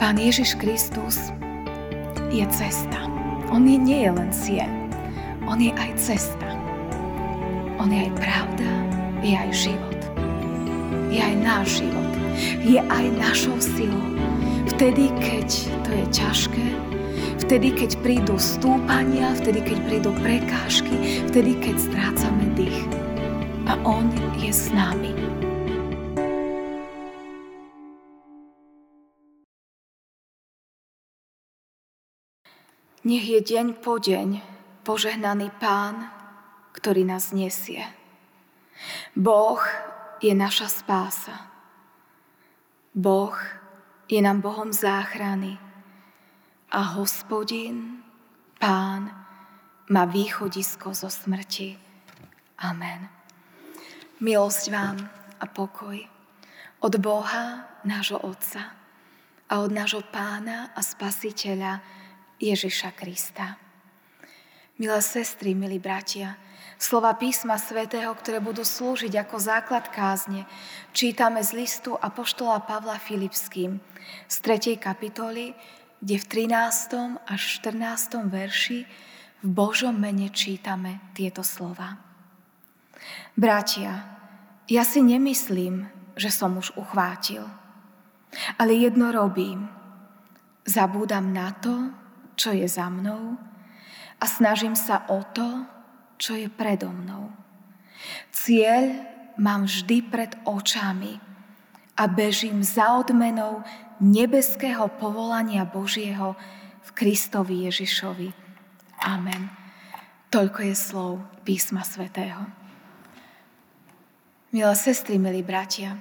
Pán Ježiš Kristus je cesta. On je, nie je len cieľ, on je aj cesta. On je aj pravda, je aj život. Je aj náš život. Je aj našou silou. Vtedy, keď to je ťažké, vtedy, keď prídu stúpania, vtedy, keď prídu prekážky, vtedy, keď strácame dých. A On je s nami. Nech je deň po deň požehnaný Pán, ktorý nás nesie. Boh je naša spása. Boh je nám Bohom záchrany. A hospodin, Pán, má východisko zo smrti. Amen. Milosť vám a pokoj od Boha, nášho Otca a od nášho Pána a Spasiteľa, Ježiša Krista. Milé sestry, milí bratia, slova písma svätého, ktoré budú slúžiť ako základ kázne, čítame z listu Apoštola Pavla Filipským z 3. kapitoly, kde v 13. až 14. verši v Božom mene čítame tieto slova. Bratia, ja si nemyslím, že som už uchvátil, ale jedno robím. Zabúdam na to, čo je za mnou a snažím sa o to, čo je predo mnou. Cieľ mám vždy pred očami a bežím za odmenou nebeského povolania Božieho v Kristovi Ježišovi. Amen. Toľko je slov písma svätého. Milé sestry, milí bratia,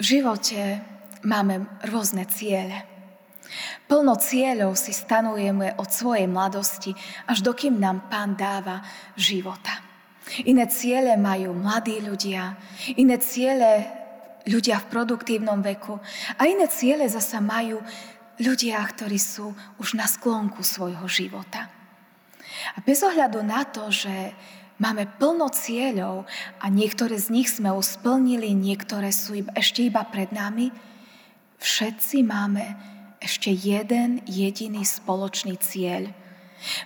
v živote máme rôzne ciele. Plno cieľov si stanujeme od svojej mladosti, až dokým nám Pán dáva života. Iné ciele majú mladí ľudia, iné ciele ľudia v produktívnom veku a iné ciele zasa majú ľudia, ktorí sú už na sklonku svojho života. A bez ohľadu na to, že máme plno cieľov a niektoré z nich sme už splnili, niektoré sú ešte iba pred nami, všetci máme ešte jeden jediný spoločný cieľ.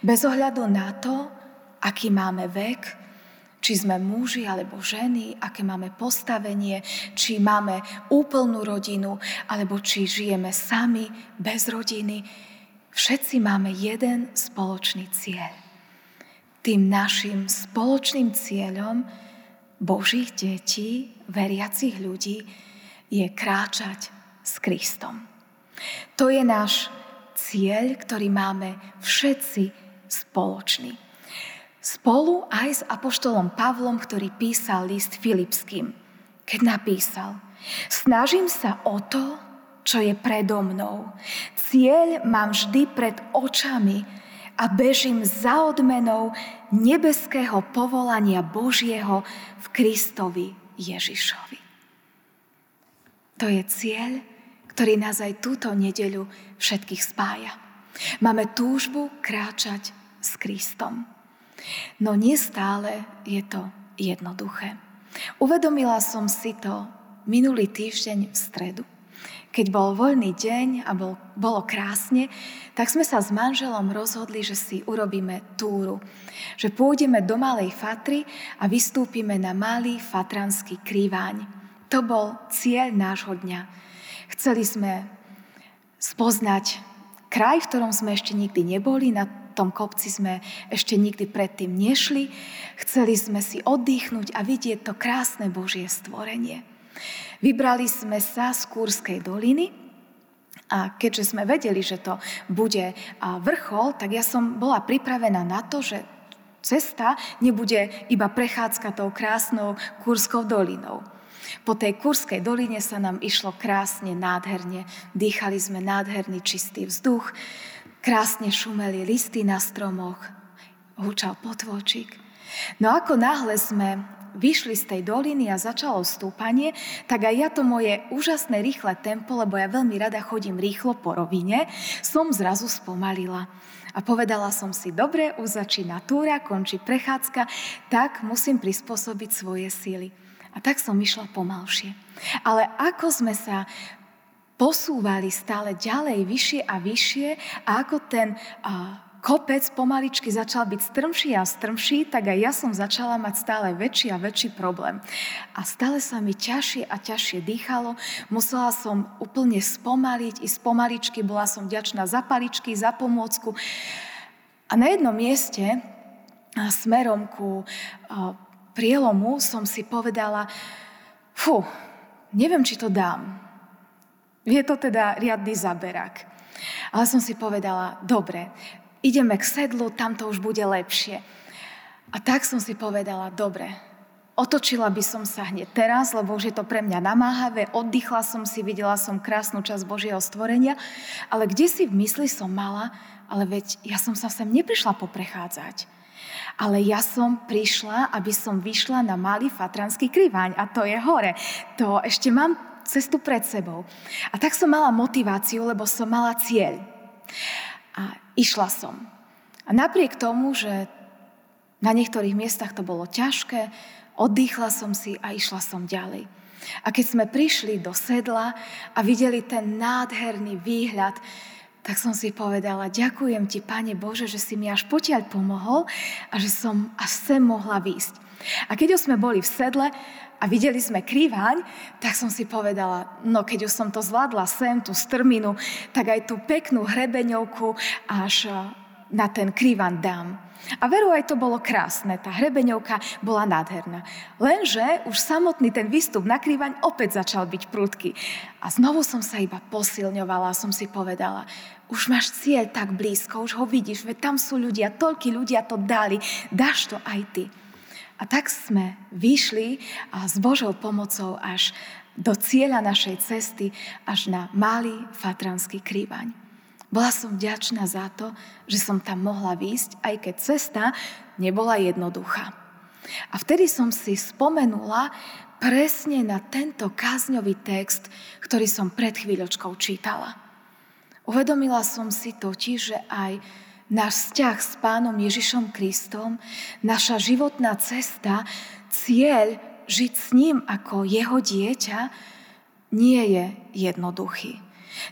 Bez ohľadu na to, aký máme vek, či sme muži alebo ženy, aké máme postavenie, či máme úplnú rodinu, alebo či žijeme sami, bez rodiny. Všetci máme jeden spoločný cieľ. Tým našim spoločným cieľom Božích detí, veriacich ľudí, je kráčať s Kristom. To je náš cieľ, ktorý máme všetci spoločný. Spolu aj s apoštolom Pavlom, ktorý písal list Filipským, keď napísal Snažím sa o to, čo je predo mnou. Cieľ mám vždy pred očami a bežím za odmenou nebeského povolania Božieho v Kristovi Ježišovi. To je cieľ, ktorý nás aj túto nedeľu všetkých spája. Máme túžbu kráčať s Kristom. No nestále je to jednoduché. Uvedomila som si to minulý týždeň v stredu. Keď bol voľný deň a bol, bolo krásne, tak sme sa s manželom rozhodli, že si urobíme túru. Že pôjdeme do Malej Fatry a vystúpime na malý fatranský krýváň. To bol cieľ nášho dňa Chceli sme spoznať kraj, v ktorom sme ešte nikdy neboli, na tom kopci sme ešte nikdy predtým nešli. Chceli sme si oddychnúť a vidieť to krásne Božie stvorenie. Vybrali sme sa z Kúrskej doliny a keďže sme vedeli, že to bude vrchol, tak ja som bola pripravená na to, že cesta nebude iba prechádzka tou krásnou Kúrskou dolinou. Po tej Kurskej doline sa nám išlo krásne, nádherne. Dýchali sme nádherný čistý vzduch, krásne šumeli listy na stromoch, hučal potvočik. No ako náhle sme vyšli z tej doliny a začalo stúpanie, tak aj ja to moje úžasné rýchle tempo, lebo ja veľmi rada chodím rýchlo po rovine, som zrazu spomalila. A povedala som si, dobre, už začína túra, končí prechádzka, tak musím prispôsobiť svoje síly. A tak som išla pomalšie. Ale ako sme sa posúvali stále ďalej, vyššie a vyššie a ako ten a, kopec pomaličky začal byť strmší a strmší, tak aj ja som začala mať stále väčší a väčší problém. A stále sa mi ťažšie a ťažšie dýchalo. Musela som úplne spomaliť, i pomaličky, bola som vďačná za paličky, za pomôcku. A na jednom mieste, smerom ku prielomu, som si povedala, fú, neviem, či to dám. Je to teda riadny zaberak. Ale som si povedala, dobre, ideme k sedlu, tam to už bude lepšie. A tak som si povedala, dobre, otočila by som sa hneď teraz, lebo už je to pre mňa namáhavé, oddychla som si, videla som krásnu časť Božieho stvorenia, ale kde si v mysli som mala, ale veď ja som sa sem neprišla poprechádzať. Ale ja som prišla, aby som vyšla na malý fatranský kriváň a to je hore. To ešte mám cestu pred sebou. A tak som mala motiváciu, lebo som mala cieľ. A išla som. A napriek tomu, že na niektorých miestach to bolo ťažké, oddychla som si a išla som ďalej. A keď sme prišli do sedla a videli ten nádherný výhľad, tak som si povedala, ďakujem ti, Pane Bože, že si mi až potiaľ pomohol a že som až sem mohla výjsť. A keď už sme boli v sedle a videli sme kriváň, tak som si povedala, no keď už som to zvládla sem, tú strminu, tak aj tú peknú hrebeňovku až eh, na ten krivan dám. A veru aj to bolo krásne, tá hrebeňovka bola nádherná. Lenže už samotný ten výstup na krivaň opäť začal byť prudký. A znovu som sa iba posilňovala a som si povedala, už máš cieľ tak blízko, už ho vidíš, veď tam sú ľudia, toľky ľudia to dali, dáš to aj ty. A tak sme vyšli a s Božou pomocou až do cieľa našej cesty, až na malý fatranský krývaň. Bola som vďačná za to, že som tam mohla výjsť, aj keď cesta nebola jednoduchá. A vtedy som si spomenula presne na tento kázňový text, ktorý som pred chvíľočkou čítala. Uvedomila som si totiž, že aj náš vzťah s Pánom Ježišom Kristom, naša životná cesta, cieľ žiť s ním ako jeho dieťa, nie je jednoduchý.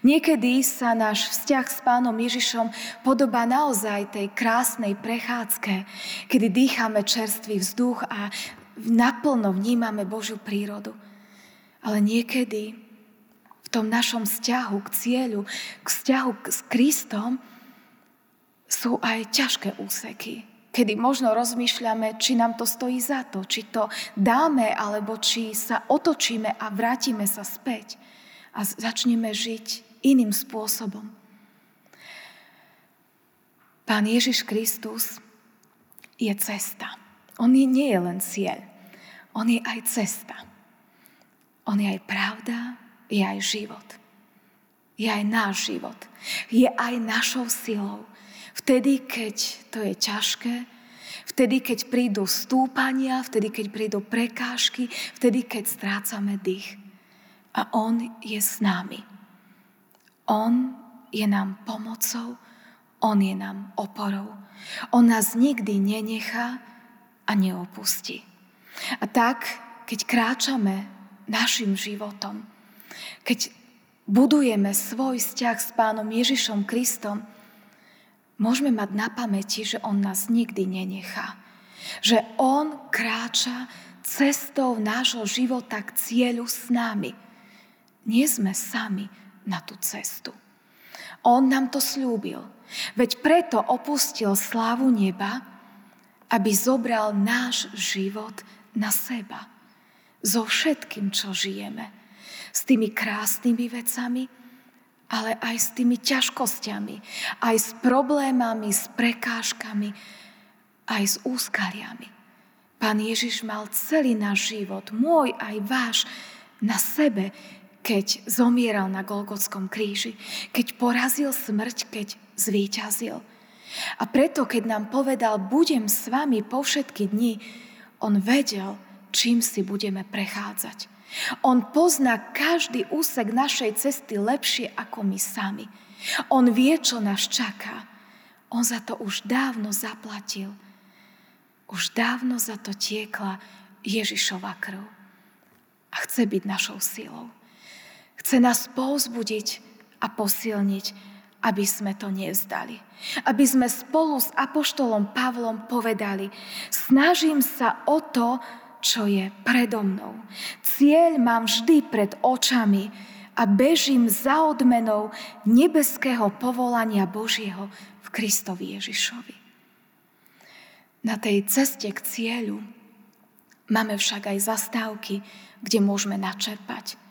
Niekedy sa náš vzťah s pánom Ježišom podobá naozaj tej krásnej prechádzke, kedy dýchame čerstvý vzduch a naplno vnímame Božiu prírodu. Ale niekedy v tom našom vzťahu k cieľu, k vzťahu s Kristom, sú aj ťažké úseky, kedy možno rozmýšľame, či nám to stojí za to, či to dáme, alebo či sa otočíme a vrátime sa späť a začneme žiť iným spôsobom. Pán Ježiš Kristus je cesta. On nie je len cieľ. On je aj cesta. On je aj pravda, je aj život. Je aj náš život. Je aj našou silou. Vtedy, keď to je ťažké, vtedy, keď prídu stúpania, vtedy, keď prídu prekážky, vtedy, keď strácame dých. A On je s nami. On je nám pomocou, On je nám oporou. On nás nikdy nenechá a neopustí. A tak, keď kráčame našim životom, keď budujeme svoj vzťah s Pánom Ježišom Kristom, môžeme mať na pamäti, že On nás nikdy nenechá. Že On kráča cestou nášho života k cieľu s nami. Nie sme sami na tú cestu. On nám to slúbil. Veď preto opustil slávu neba, aby zobral náš život na seba. So všetkým, čo žijeme. S tými krásnymi vecami, ale aj s tými ťažkosťami, aj s problémami, s prekážkami, aj s úskaliami. Pán Ježiš mal celý náš život, môj aj váš, na sebe, keď zomieral na Golgotskom kríži, keď porazil smrť, keď zvíťazil. A preto, keď nám povedal, budem s vami po všetky dni, on vedel, čím si budeme prechádzať. On pozná každý úsek našej cesty lepšie ako my sami. On vie, čo nás čaká. On za to už dávno zaplatil. Už dávno za to tiekla Ježišova krv. A chce byť našou silou. Chce nás povzbudiť a posilniť, aby sme to nevzdali. Aby sme spolu s Apoštolom Pavlom povedali, snažím sa o to, čo je predo mnou. Cieľ mám vždy pred očami a bežím za odmenou nebeského povolania Božieho v Kristovi Ježišovi. Na tej ceste k cieľu máme však aj zastávky, kde môžeme načerpať.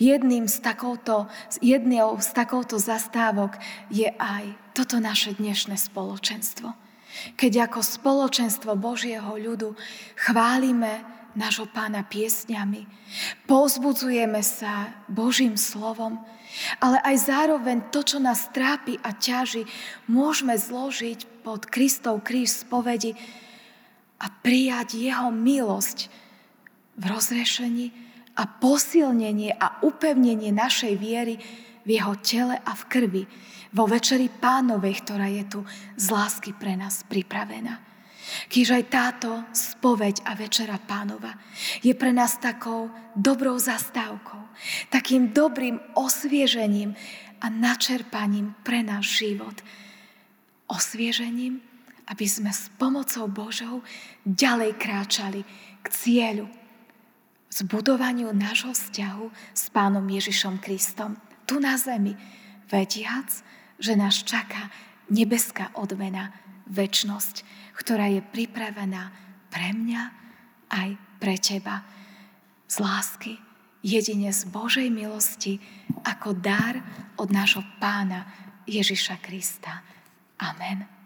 Jedným z takouto, jednou z takouto zastávok je aj toto naše dnešné spoločenstvo. Keď ako spoločenstvo Božieho ľudu chválime nášho pána piesňami, pozbudzujeme sa Božím slovom, ale aj zároveň to, čo nás trápi a ťaží, môžeme zložiť pod Kristov kríž spovedi a prijať Jeho milosť v rozrešení a posilnenie a upevnenie našej viery v Jeho tele a v krvi, vo večeri pánovej, ktorá je tu z lásky pre nás pripravená. Kýž aj táto spoveď a večera pánova je pre nás takou dobrou zastávkou, takým dobrým osviežením a načerpaním pre náš život. Osviežením, aby sme s pomocou Božou ďalej kráčali k cieľu, zbudovaniu nášho vzťahu s Pánom Ježišom Kristom tu na zemi, vediac, že nás čaká nebeská odmena, väčnosť, ktorá je pripravená pre mňa aj pre teba. Z lásky, jedine z Božej milosti, ako dar od nášho pána Ježiša Krista. Amen.